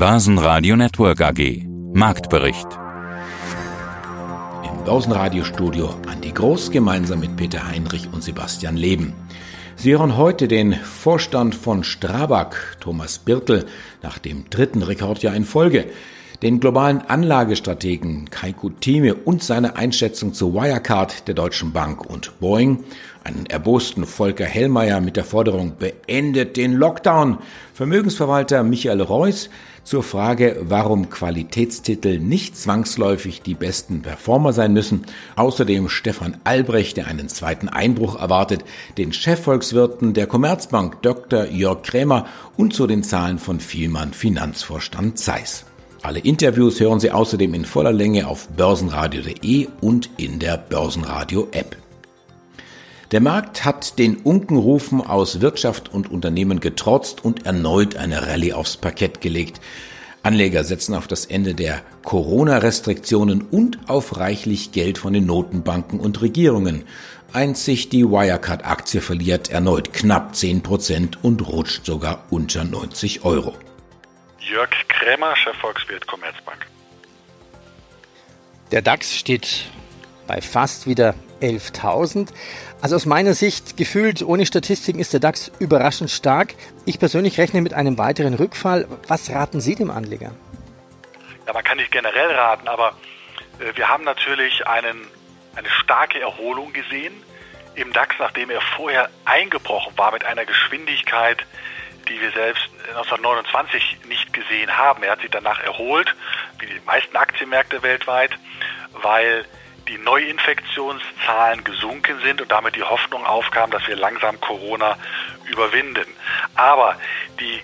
Börsenradio Network AG. Marktbericht. Im Börsenradiostudio Andi Groß gemeinsam mit Peter Heinrich und Sebastian Leben. Sie hören heute den Vorstand von Strabag, Thomas Birtel, nach dem dritten Rekordjahr in Folge den globalen Anlagestrategen Kai Kutime und seine Einschätzung zu Wirecard, der Deutschen Bank und Boeing, einen erbosten Volker Hellmeier mit der Forderung beendet den Lockdown, Vermögensverwalter Michael Reuss zur Frage, warum Qualitätstitel nicht zwangsläufig die besten Performer sein müssen, außerdem Stefan Albrecht, der einen zweiten Einbruch erwartet, den Chefvolkswirten der Commerzbank Dr. Jörg Krämer und zu den Zahlen von Vielmann Finanzvorstand Zeiss. Alle Interviews hören Sie außerdem in voller Länge auf börsenradio.de und in der Börsenradio-App. Der Markt hat den Unkenrufen aus Wirtschaft und Unternehmen getrotzt und erneut eine Rallye aufs Parkett gelegt. Anleger setzen auf das Ende der Corona-Restriktionen und auf reichlich Geld von den Notenbanken und Regierungen. Einzig die Wirecard-Aktie verliert erneut knapp 10 Prozent und rutscht sogar unter 90 Euro. Jörg Krämer, Chefvolkswirt Commerzbank. Der DAX steht bei fast wieder 11.000. Also aus meiner Sicht gefühlt ohne Statistiken ist der DAX überraschend stark. Ich persönlich rechne mit einem weiteren Rückfall. Was raten Sie dem Anleger? Ja, man kann nicht generell raten, aber äh, wir haben natürlich einen, eine starke Erholung gesehen im DAX, nachdem er vorher eingebrochen war mit einer Geschwindigkeit, die wir selbst 1929 nicht gesehen haben. Er hat sich danach erholt, wie die meisten Aktienmärkte weltweit, weil die Neuinfektionszahlen gesunken sind und damit die Hoffnung aufkam, dass wir langsam Corona überwinden. Aber die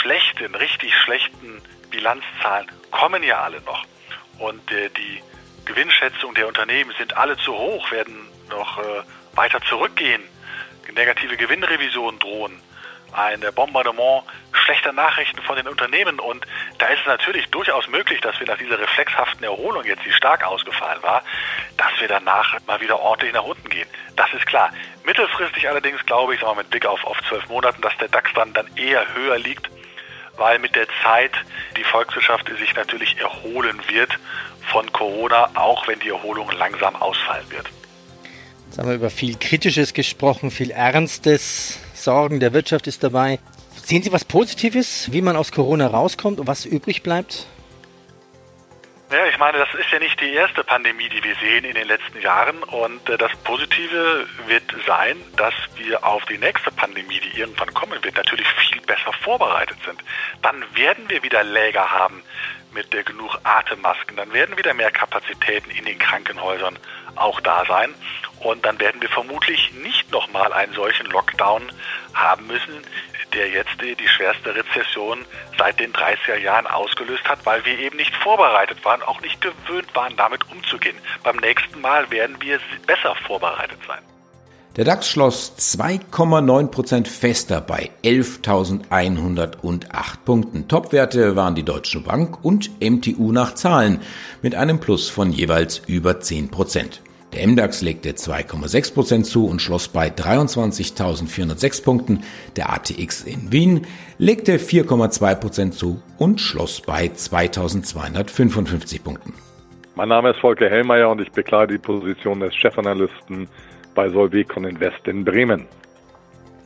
schlechten, richtig schlechten Bilanzzahlen kommen ja alle noch. Und äh, die Gewinnschätzung der Unternehmen sind alle zu hoch, werden noch äh, weiter zurückgehen. Negative Gewinnrevisionen drohen ein Bombardement schlechter Nachrichten von den Unternehmen. Und da ist es natürlich durchaus möglich, dass wir nach dieser reflexhaften Erholung jetzt, die stark ausgefallen war, dass wir danach mal wieder ordentlich nach unten gehen. Das ist klar. Mittelfristig allerdings glaube ich, sagen wir mit Blick auf, auf zwölf Monaten, dass der DAX dann, dann eher höher liegt, weil mit der Zeit die Volkswirtschaft sich natürlich erholen wird von Corona, auch wenn die Erholung langsam ausfallen wird. Jetzt haben wir über viel Kritisches gesprochen, viel Ernstes. Sorgen der Wirtschaft ist dabei. Sehen Sie was Positives, wie man aus Corona rauskommt und was übrig bleibt? Ja, ich meine, das ist ja nicht die erste Pandemie, die wir sehen in den letzten Jahren. Und äh, das Positive wird sein, dass wir auf die nächste Pandemie, die irgendwann kommen wird, natürlich viel besser vorbereitet sind. Dann werden wir wieder Läger haben mit äh, genug Atemmasken. Dann werden wieder mehr Kapazitäten in den Krankenhäusern auch da sein. Und dann werden wir vermutlich nicht nochmal einen solchen Lockdown haben müssen, der jetzt die, schwerste Rezession seit den 30er Jahren ausgelöst hat, weil wir eben nicht vorbereitet waren, auch nicht gewöhnt waren, damit umzugehen. Beim nächsten Mal werden wir besser vorbereitet sein. Der DAX schloss 2,9 Prozent fester bei 11.108 Punkten. Topwerte waren die Deutsche Bank und MTU nach Zahlen mit einem Plus von jeweils über 10 Prozent. Der MDAX legte 2,6 Prozent zu und schloss bei 23.406 Punkten. Der ATX in Wien legte 4,2 Prozent zu und schloss bei 2.255 Punkten. Mein Name ist Volker Hellmeier und ich bekleide die Position des Chefanalysten bei Solvecon Invest in Bremen.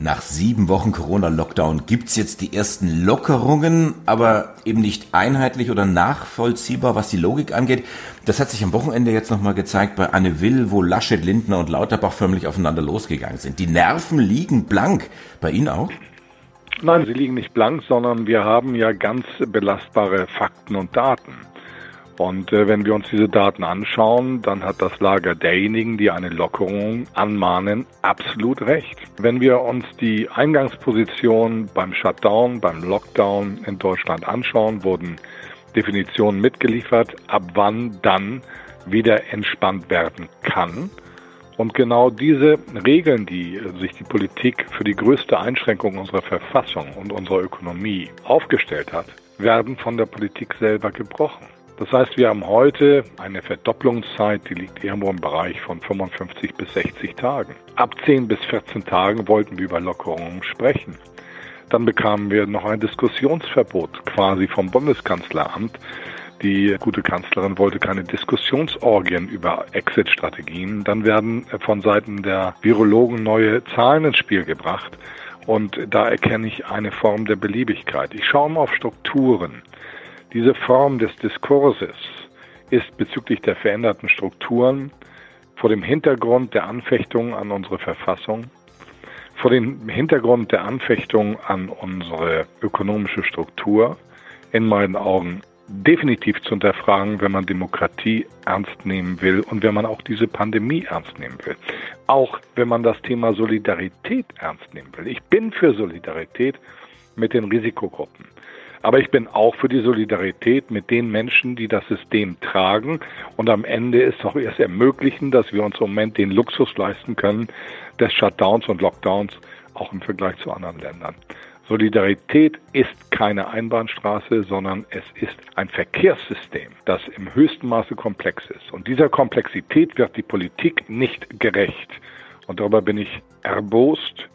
Nach sieben Wochen Corona-Lockdown gibt's jetzt die ersten Lockerungen, aber eben nicht einheitlich oder nachvollziehbar, was die Logik angeht. Das hat sich am Wochenende jetzt nochmal gezeigt bei Anne Will, wo Laschet, Lindner und Lauterbach förmlich aufeinander losgegangen sind. Die Nerven liegen blank. Bei Ihnen auch? Nein, sie liegen nicht blank, sondern wir haben ja ganz belastbare Fakten und Daten. Und äh, wenn wir uns diese Daten anschauen, dann hat das Lager derjenigen, die eine Lockerung anmahnen, absolut recht. Wenn wir uns die Eingangsposition beim Shutdown, beim Lockdown in Deutschland anschauen, wurden Definitionen mitgeliefert, ab wann dann wieder entspannt werden kann. Und genau diese Regeln, die sich die Politik für die größte Einschränkung unserer Verfassung und unserer Ökonomie aufgestellt hat, werden von der Politik selber gebrochen. Das heißt, wir haben heute eine Verdopplungszeit, die liegt irgendwo im Bereich von 55 bis 60 Tagen. Ab 10 bis 14 Tagen wollten wir über Lockerungen sprechen. Dann bekamen wir noch ein Diskussionsverbot quasi vom Bundeskanzleramt. Die gute Kanzlerin wollte keine Diskussionsorgien über Exit-Strategien. Dann werden von Seiten der Virologen neue Zahlen ins Spiel gebracht. Und da erkenne ich eine Form der Beliebigkeit. Ich schaue mal auf Strukturen. Diese Form des Diskurses ist bezüglich der veränderten Strukturen vor dem Hintergrund der Anfechtung an unsere Verfassung, vor dem Hintergrund der Anfechtung an unsere ökonomische Struktur in meinen Augen definitiv zu hinterfragen, wenn man Demokratie ernst nehmen will und wenn man auch diese Pandemie ernst nehmen will. Auch wenn man das Thema Solidarität ernst nehmen will. Ich bin für Solidarität mit den Risikogruppen. Aber ich bin auch für die Solidarität mit den Menschen, die das System tragen und am Ende ist auch erst ermöglichen, dass wir uns im Moment den Luxus leisten können des Shutdowns und Lockdowns, auch im Vergleich zu anderen Ländern. Solidarität ist keine Einbahnstraße, sondern es ist ein Verkehrssystem, das im höchsten Maße komplex ist. Und dieser Komplexität wird die Politik nicht gerecht. Und darüber bin ich erbost.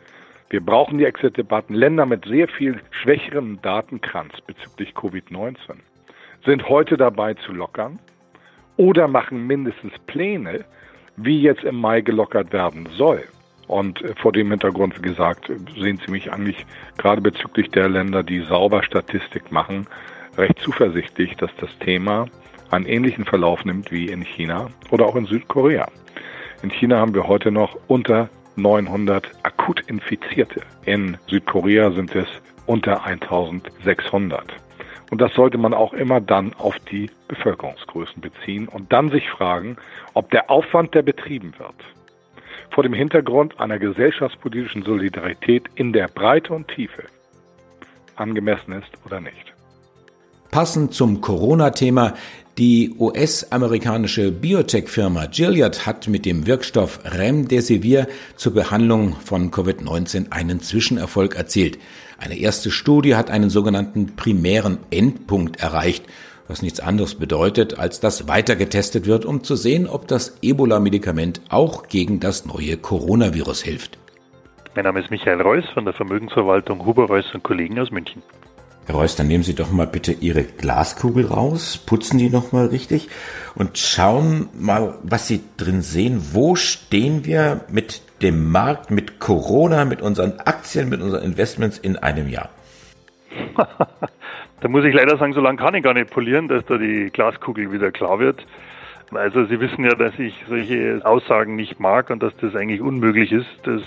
Wir brauchen die Exit-Debatten. Länder mit sehr viel schwächerem Datenkranz bezüglich Covid-19 sind heute dabei zu lockern oder machen mindestens Pläne, wie jetzt im Mai gelockert werden soll. Und vor dem Hintergrund, wie gesagt, sehen Sie mich eigentlich gerade bezüglich der Länder, die sauber Statistik machen, recht zuversichtlich, dass das Thema einen ähnlichen Verlauf nimmt wie in China oder auch in Südkorea. In China haben wir heute noch unter 900 akut Infizierte. In Südkorea sind es unter 1600. Und das sollte man auch immer dann auf die Bevölkerungsgrößen beziehen und dann sich fragen, ob der Aufwand, der betrieben wird, vor dem Hintergrund einer gesellschaftspolitischen Solidarität in der Breite und Tiefe angemessen ist oder nicht. Passend zum Corona-Thema, die US-amerikanische Biotech-Firma Gilead hat mit dem Wirkstoff Remdesivir zur Behandlung von Covid-19 einen Zwischenerfolg erzielt. Eine erste Studie hat einen sogenannten primären Endpunkt erreicht was nichts anderes bedeutet, als dass weiter getestet wird, um zu sehen, ob das Ebola-Medikament auch gegen das neue Coronavirus hilft. Mein Name ist Michael Reuss von der Vermögensverwaltung Huber Reuss und Kollegen aus München. Herr Reuss, dann nehmen Sie doch mal bitte Ihre Glaskugel raus, putzen die nochmal richtig und schauen mal, was Sie drin sehen. Wo stehen wir mit dem Markt, mit Corona, mit unseren Aktien, mit unseren Investments in einem Jahr? Da muss ich leider sagen, so lange kann ich gar nicht polieren, dass da die Glaskugel wieder klar wird. Also Sie wissen ja, dass ich solche Aussagen nicht mag und dass das eigentlich unmöglich ist. Das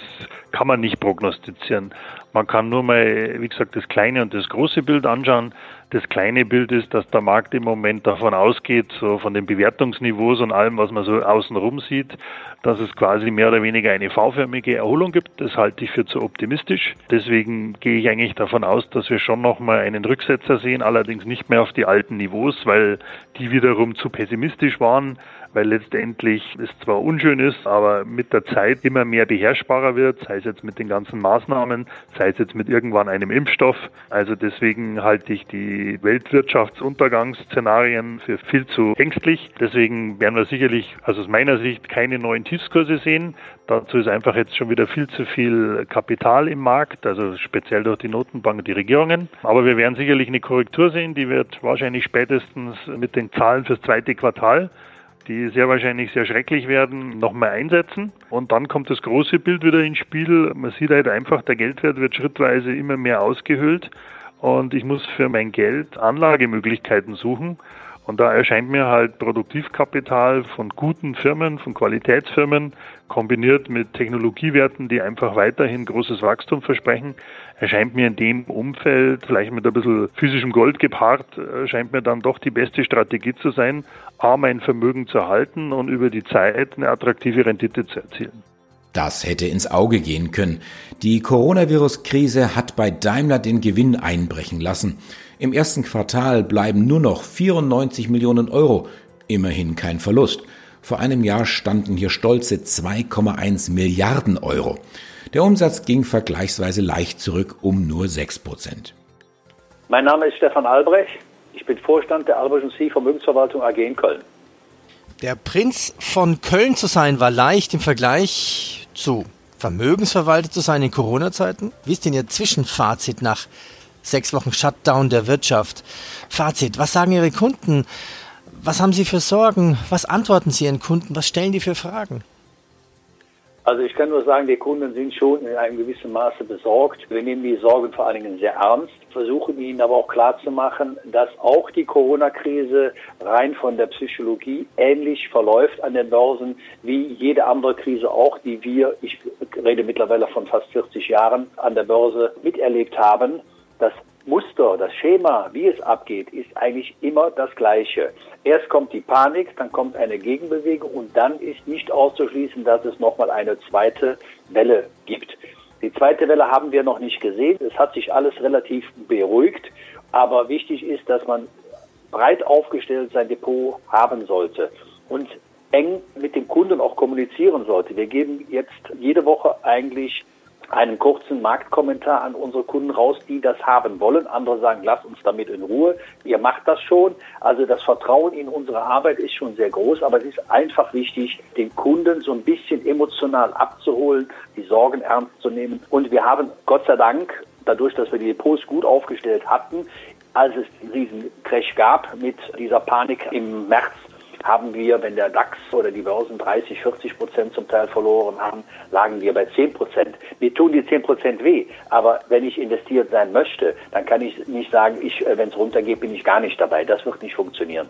kann man nicht prognostizieren. Man kann nur mal, wie gesagt, das kleine und das große Bild anschauen. Das kleine Bild ist, dass der Markt im Moment davon ausgeht, so von den Bewertungsniveaus und allem, was man so außenrum sieht, dass es quasi mehr oder weniger eine V-förmige Erholung gibt. Das halte ich für zu optimistisch. Deswegen gehe ich eigentlich davon aus, dass wir schon nochmal einen Rücksetzer sehen, allerdings nicht mehr auf die alten Niveaus, weil die wiederum zu pessimistisch waren weil letztendlich es zwar unschön ist, aber mit der Zeit immer mehr beherrschbarer wird, sei es jetzt mit den ganzen Maßnahmen, sei es jetzt mit irgendwann einem Impfstoff. Also deswegen halte ich die Weltwirtschaftsuntergangsszenarien für viel zu ängstlich. Deswegen werden wir sicherlich, also aus meiner Sicht, keine neuen Tiefskurse sehen. Dazu ist einfach jetzt schon wieder viel zu viel Kapital im Markt, also speziell durch die Notenbank die Regierungen. Aber wir werden sicherlich eine Korrektur sehen, die wird wahrscheinlich spätestens mit den Zahlen fürs zweite Quartal die sehr wahrscheinlich sehr schrecklich werden, nochmal einsetzen. Und dann kommt das große Bild wieder ins Spiel. Man sieht halt einfach, der Geldwert wird schrittweise immer mehr ausgehöhlt und ich muss für mein Geld Anlagemöglichkeiten suchen. Und da erscheint mir halt Produktivkapital von guten Firmen, von Qualitätsfirmen, kombiniert mit Technologiewerten, die einfach weiterhin großes Wachstum versprechen, erscheint mir in dem Umfeld, vielleicht mit ein bisschen physischem Gold gepaart, erscheint mir dann doch die beste Strategie zu sein, A, mein Vermögen zu halten und über die Zeit eine attraktive Rendite zu erzielen. Das hätte ins Auge gehen können. Die Coronavirus-Krise hat bei Daimler den Gewinn einbrechen lassen. Im ersten Quartal bleiben nur noch 94 Millionen Euro. Immerhin kein Verlust. Vor einem Jahr standen hier stolze 2,1 Milliarden Euro. Der Umsatz ging vergleichsweise leicht zurück um nur 6 Prozent. Mein Name ist Stefan Albrecht. Ich bin Vorstand der Albrecht Sie Vermögensverwaltung AG in Köln. Der Prinz von Köln zu sein war leicht im Vergleich zu Vermögensverwalter zu sein in Corona-Zeiten? Wie ist denn Ihr Zwischenfazit nach sechs Wochen Shutdown der Wirtschaft? Fazit, was sagen Ihre Kunden? Was haben Sie für Sorgen? Was antworten Sie Ihren Kunden? Was stellen die für Fragen? Also ich kann nur sagen, die Kunden sind schon in einem gewissen Maße besorgt. Wir nehmen die Sorgen vor allen Dingen sehr ernst, versuchen ihnen aber auch klarzumachen, dass auch die Corona-Krise rein von der Psychologie ähnlich verläuft an den Börsen wie jede andere Krise auch, die wir, ich rede mittlerweile von fast 40 Jahren, an der Börse miterlebt haben. Das Muster, das Schema, wie es abgeht, ist eigentlich immer das gleiche. Erst kommt die Panik, dann kommt eine Gegenbewegung und dann ist nicht auszuschließen, dass es nochmal eine zweite Welle gibt. Die zweite Welle haben wir noch nicht gesehen. Es hat sich alles relativ beruhigt. Aber wichtig ist, dass man breit aufgestellt sein Depot haben sollte und eng mit dem Kunden auch kommunizieren sollte. Wir geben jetzt jede Woche eigentlich einen kurzen Marktkommentar an unsere Kunden raus, die das haben wollen. Andere sagen, lasst uns damit in Ruhe. Ihr macht das schon. Also das Vertrauen in unsere Arbeit ist schon sehr groß, aber es ist einfach wichtig, den Kunden so ein bisschen emotional abzuholen, die Sorgen ernst zu nehmen. Und wir haben Gott sei Dank, dadurch, dass wir die Depots gut aufgestellt hatten, als es diesen Crash gab mit dieser Panik im März, haben wir, wenn der DAX oder die Börsen 30, 40 Prozent zum Teil verloren haben, lagen wir bei 10 Prozent. Mir tun die 10 Prozent weh, aber wenn ich investiert sein möchte, dann kann ich nicht sagen, ich, äh, wenn es runtergeht, bin ich gar nicht dabei. Das wird nicht funktionieren.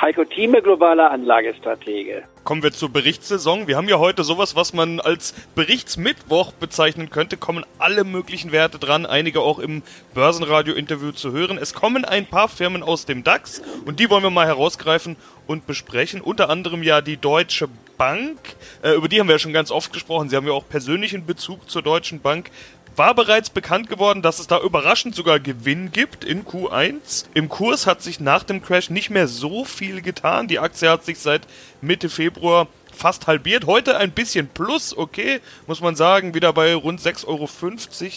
Heiko Thieme, globaler Anlagestratege. Kommen wir zur Berichtssaison. Wir haben ja heute sowas, was man als Berichtsmittwoch bezeichnen könnte. Kommen alle möglichen Werte dran, einige auch im Börsenradio-Interview zu hören. Es kommen ein paar Firmen aus dem DAX und die wollen wir mal herausgreifen und besprechen. Unter anderem ja die Deutsche Bank. Äh, über die haben wir ja schon ganz oft gesprochen. Sie haben ja auch persönlichen Bezug zur Deutschen Bank war bereits bekannt geworden, dass es da überraschend sogar Gewinn gibt in Q1. Im Kurs hat sich nach dem Crash nicht mehr so viel getan. Die Aktie hat sich seit Mitte Februar fast halbiert. Heute ein bisschen plus, okay, muss man sagen, wieder bei rund 6,50 Euro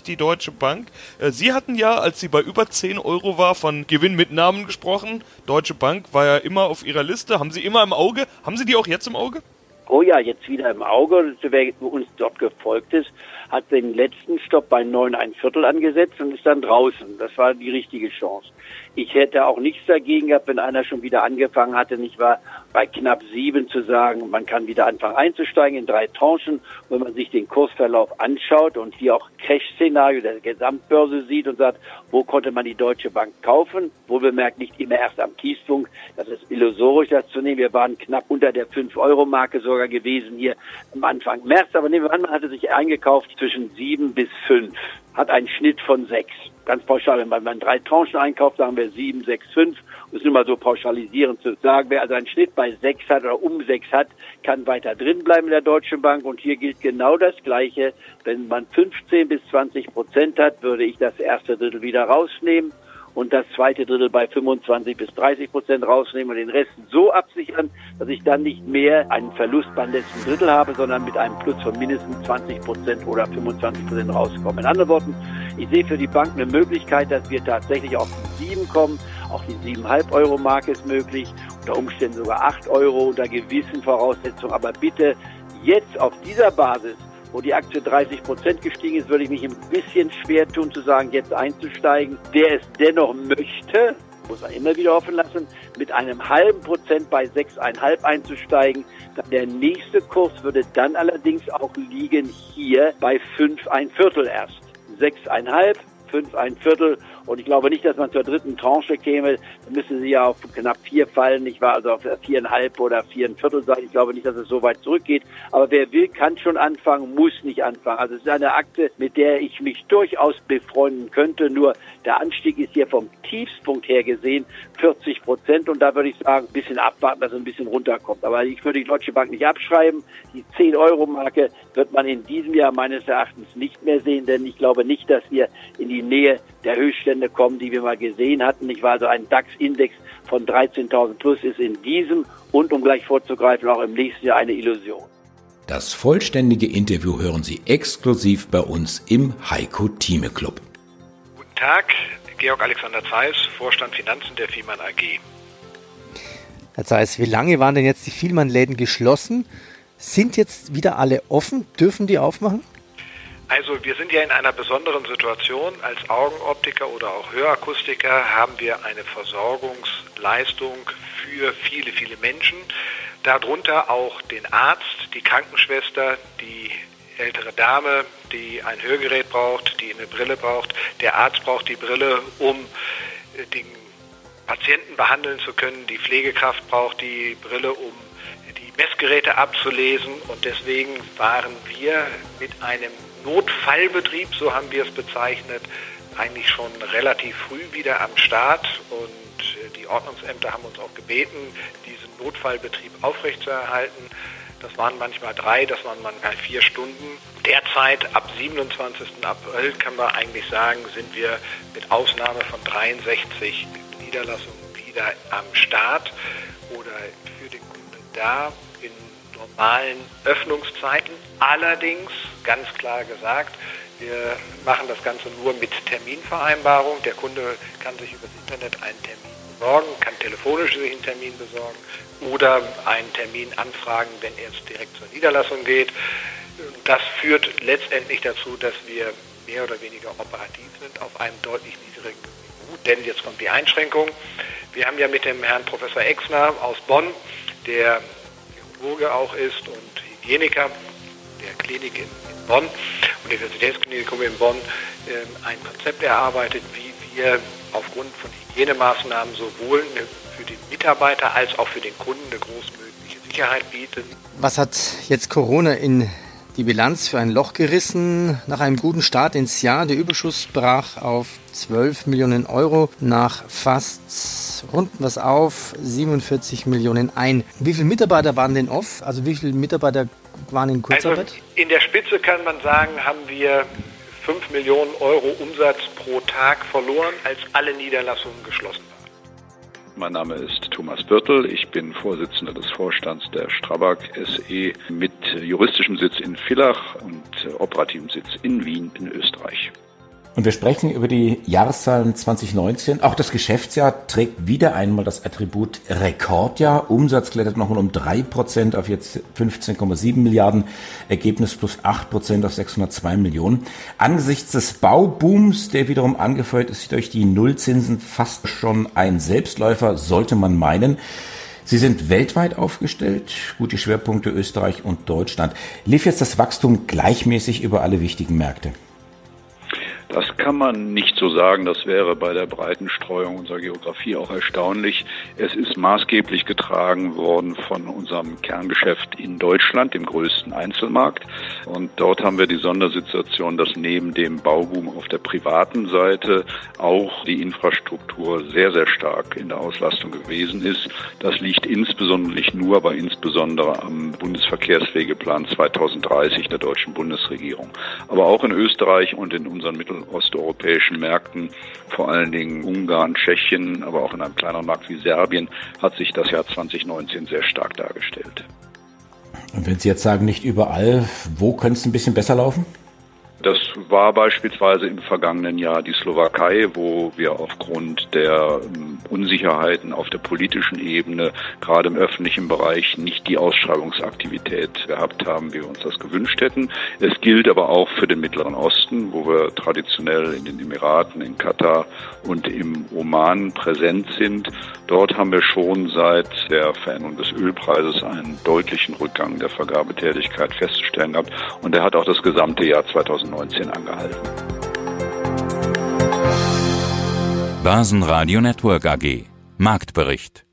die Deutsche Bank. Äh, sie hatten ja, als sie bei über 10 Euro war, von Gewinnmitnahmen gesprochen. Deutsche Bank war ja immer auf ihrer Liste. Haben Sie immer im Auge? Haben Sie die auch jetzt im Auge? Oh ja, jetzt wieder im Auge. Wer uns dort gefolgt ist, hat den letzten Stopp bei neun ein Viertel angesetzt und ist dann draußen. Das war die richtige Chance. Ich hätte auch nichts dagegen gehabt, wenn einer schon wieder angefangen hatte, nicht wahr, bei knapp sieben zu sagen, man kann wieder anfangen einzusteigen in drei Tranchen. Wenn man sich den Kursverlauf anschaut und hier auch Crash-Szenario der Gesamtbörse sieht und sagt, wo konnte man die Deutsche Bank kaufen? Wohl bemerkt nicht immer erst am Tiefpunkt. Das ist illusorisch, das zu nehmen. Wir waren knapp unter der 5-Euro-Marke sogar gewesen hier am Anfang März. Aber nehmen wir an, man hatte sich eingekauft zwischen sieben bis fünf, hat einen Schnitt von sechs ganz pauschal, wenn man drei Tranchen einkauft, sagen wir sieben, sechs, fünf. Es nur mal so pauschalisierend zu sagen, wer also einen Schnitt bei sechs hat oder um sechs hat, kann weiter drin bleiben in der Deutschen Bank. Und hier gilt genau das Gleiche. Wenn man 15 bis 20 Prozent hat, würde ich das erste Drittel wieder rausnehmen und das zweite Drittel bei 25 bis 30 Prozent rausnehmen und den Rest so absichern, dass ich dann nicht mehr einen Verlust beim letzten Drittel habe, sondern mit einem Plus von mindestens 20 Prozent oder 25 Prozent rauskomme. In anderen Worten, ich sehe für die Bank eine Möglichkeit, dass wir tatsächlich auf die 7 kommen. Auch die 7,5 Euro Marke ist möglich, unter Umständen sogar 8 Euro unter gewissen Voraussetzungen. Aber bitte jetzt auf dieser Basis wo die Aktie 30 Prozent gestiegen ist, würde ich mich ein bisschen schwer tun zu sagen, jetzt einzusteigen. Wer es dennoch möchte, muss er immer wieder offen lassen, mit einem halben Prozent bei 6,5 einzusteigen. Der nächste Kurs würde dann allerdings auch liegen hier bei 5 ein Viertel erst. 6,5, 5 ein Viertel und ich glaube nicht, dass man zur dritten Tranche käme. Dann müsste sie ja auf knapp vier fallen. Ich war also auf viereinhalb oder viereinviertel sein. Ich glaube nicht, dass es so weit zurückgeht. Aber wer will, kann schon anfangen, muss nicht anfangen. Also es ist eine Akte, mit der ich mich durchaus befreunden könnte. Nur der Anstieg ist hier vom Tiefspunkt her gesehen 40 Prozent. Und da würde ich sagen, ein bisschen abwarten, dass es ein bisschen runterkommt. Aber ich würde die Deutsche Bank nicht abschreiben. Die 10-Euro-Marke wird man in diesem Jahr meines Erachtens nicht mehr sehen, denn ich glaube nicht, dass wir in die Nähe der Höchststände kommen, die wir mal gesehen hatten. Ich war also ein DAX-Index von 13.000 plus ist in diesem und um gleich vorzugreifen auch im nächsten Jahr eine Illusion. Das vollständige Interview hören Sie exklusiv bei uns im Heiko Thieme Club. Guten Tag, Georg Alexander Zeiss, Vorstand Finanzen der Fiemann AG. Herr Zeiss, wie lange waren denn jetzt die Vielmann-Läden geschlossen? Sind jetzt wieder alle offen? Dürfen die aufmachen? Also wir sind ja in einer besonderen Situation. Als Augenoptiker oder auch Hörakustiker haben wir eine Versorgungsleistung für viele, viele Menschen. Darunter auch den Arzt, die Krankenschwester, die ältere Dame, die ein Hörgerät braucht, die eine Brille braucht. Der Arzt braucht die Brille, um äh, den Patienten behandeln zu können. Die Pflegekraft braucht die Brille, um die Messgeräte abzulesen. Und deswegen waren wir mit einem Notfallbetrieb, so haben wir es bezeichnet, eigentlich schon relativ früh wieder am Start und äh, die Ordnungsämter haben uns auch gebeten, diesen Notfallbetrieb aufrechtzuerhalten. Das waren manchmal drei, das waren manchmal vier Stunden. Derzeit, ab 27. April, kann man eigentlich sagen, sind wir mit Ausnahme von 63 Niederlassungen wieder am Start oder für den Kunden da in normalen Öffnungszeiten. Allerdings, ganz klar gesagt, wir machen das Ganze nur mit Terminvereinbarung. Der Kunde kann sich über das Internet einen Termin besorgen, kann telefonisch sich einen Termin besorgen oder einen Termin anfragen, wenn er jetzt direkt zur Niederlassung geht. Das führt letztendlich dazu, dass wir mehr oder weniger operativ sind auf einem deutlich niedrigen Niveau. Denn jetzt kommt die Einschränkung. Wir haben ja mit dem Herrn Professor Exner aus Bonn, der Chirurge auch ist und Hygieniker der Klinik in, Bonn, Universitätsklinikum in Bonn, äh, ein Konzept erarbeitet, wie wir aufgrund von Hygienemaßnahmen sowohl für den Mitarbeiter als auch für den Kunden eine großmögliche Sicherheit bieten. Was hat jetzt Corona in die Bilanz für ein Loch gerissen. Nach einem guten Start ins Jahr, der Überschuss brach auf 12 Millionen Euro, nach fast, runden was auf, 47 Millionen ein. Wie viele Mitarbeiter waren denn off? Also wie viele Mitarbeiter waren in Kurzarbeit? Also in der Spitze kann man sagen, haben wir 5 Millionen Euro Umsatz pro Tag verloren, als alle Niederlassungen geschlossen waren. Mein Name ist Thomas Birtel. Ich bin Vorsitzender des Vorstands der Strabag SE mit juristischem Sitz in Villach und operativem Sitz in Wien in Österreich. Und wir sprechen über die Jahreszahlen 2019. Auch das Geschäftsjahr trägt wieder einmal das Attribut Rekordjahr. Umsatz klettert nochmal um drei Prozent auf jetzt 15,7 Milliarden. Ergebnis plus acht Prozent auf 602 Millionen. Angesichts des Baubooms, der wiederum angefeuert ist durch die Nullzinsen, fast schon ein Selbstläufer, sollte man meinen. Sie sind weltweit aufgestellt, gute Schwerpunkte Österreich und Deutschland. Lief jetzt das Wachstum gleichmäßig über alle wichtigen Märkte? Das kann man nicht so sagen. Das wäre bei der breiten Streuung unserer Geografie auch erstaunlich. Es ist maßgeblich getragen worden von unserem Kerngeschäft in Deutschland, dem größten Einzelmarkt. Und dort haben wir die Sondersituation, dass neben dem Bauboom auf der privaten Seite auch die Infrastruktur sehr, sehr stark in der Auslastung gewesen ist. Das liegt insbesondere nicht nur, aber insbesondere am Bundesverkehrswegeplan 2030 der deutschen Bundesregierung. Aber auch in Österreich und in unseren Mittel osteuropäischen Märkten, vor allen Dingen Ungarn, Tschechien, aber auch in einem kleineren Markt wie Serbien, hat sich das Jahr 2019 sehr stark dargestellt. Und wenn Sie jetzt sagen, nicht überall, wo könnte es ein bisschen besser laufen? Das war beispielsweise im vergangenen Jahr die Slowakei, wo wir aufgrund der ähm, Unsicherheiten auf der politischen Ebene, gerade im öffentlichen Bereich, nicht die Ausschreibungsaktivität gehabt haben, wie wir uns das gewünscht hätten. Es gilt aber auch für den Mittleren Osten, wo wir traditionell in den Emiraten, in Katar und im Oman präsent sind. Dort haben wir schon seit der Veränderung des Ölpreises einen deutlichen Rückgang der Vergabetätigkeit festzustellen gehabt. Und der hat auch das gesamte Jahr 2019 angehalten. Basen Radio Network AG Marktbericht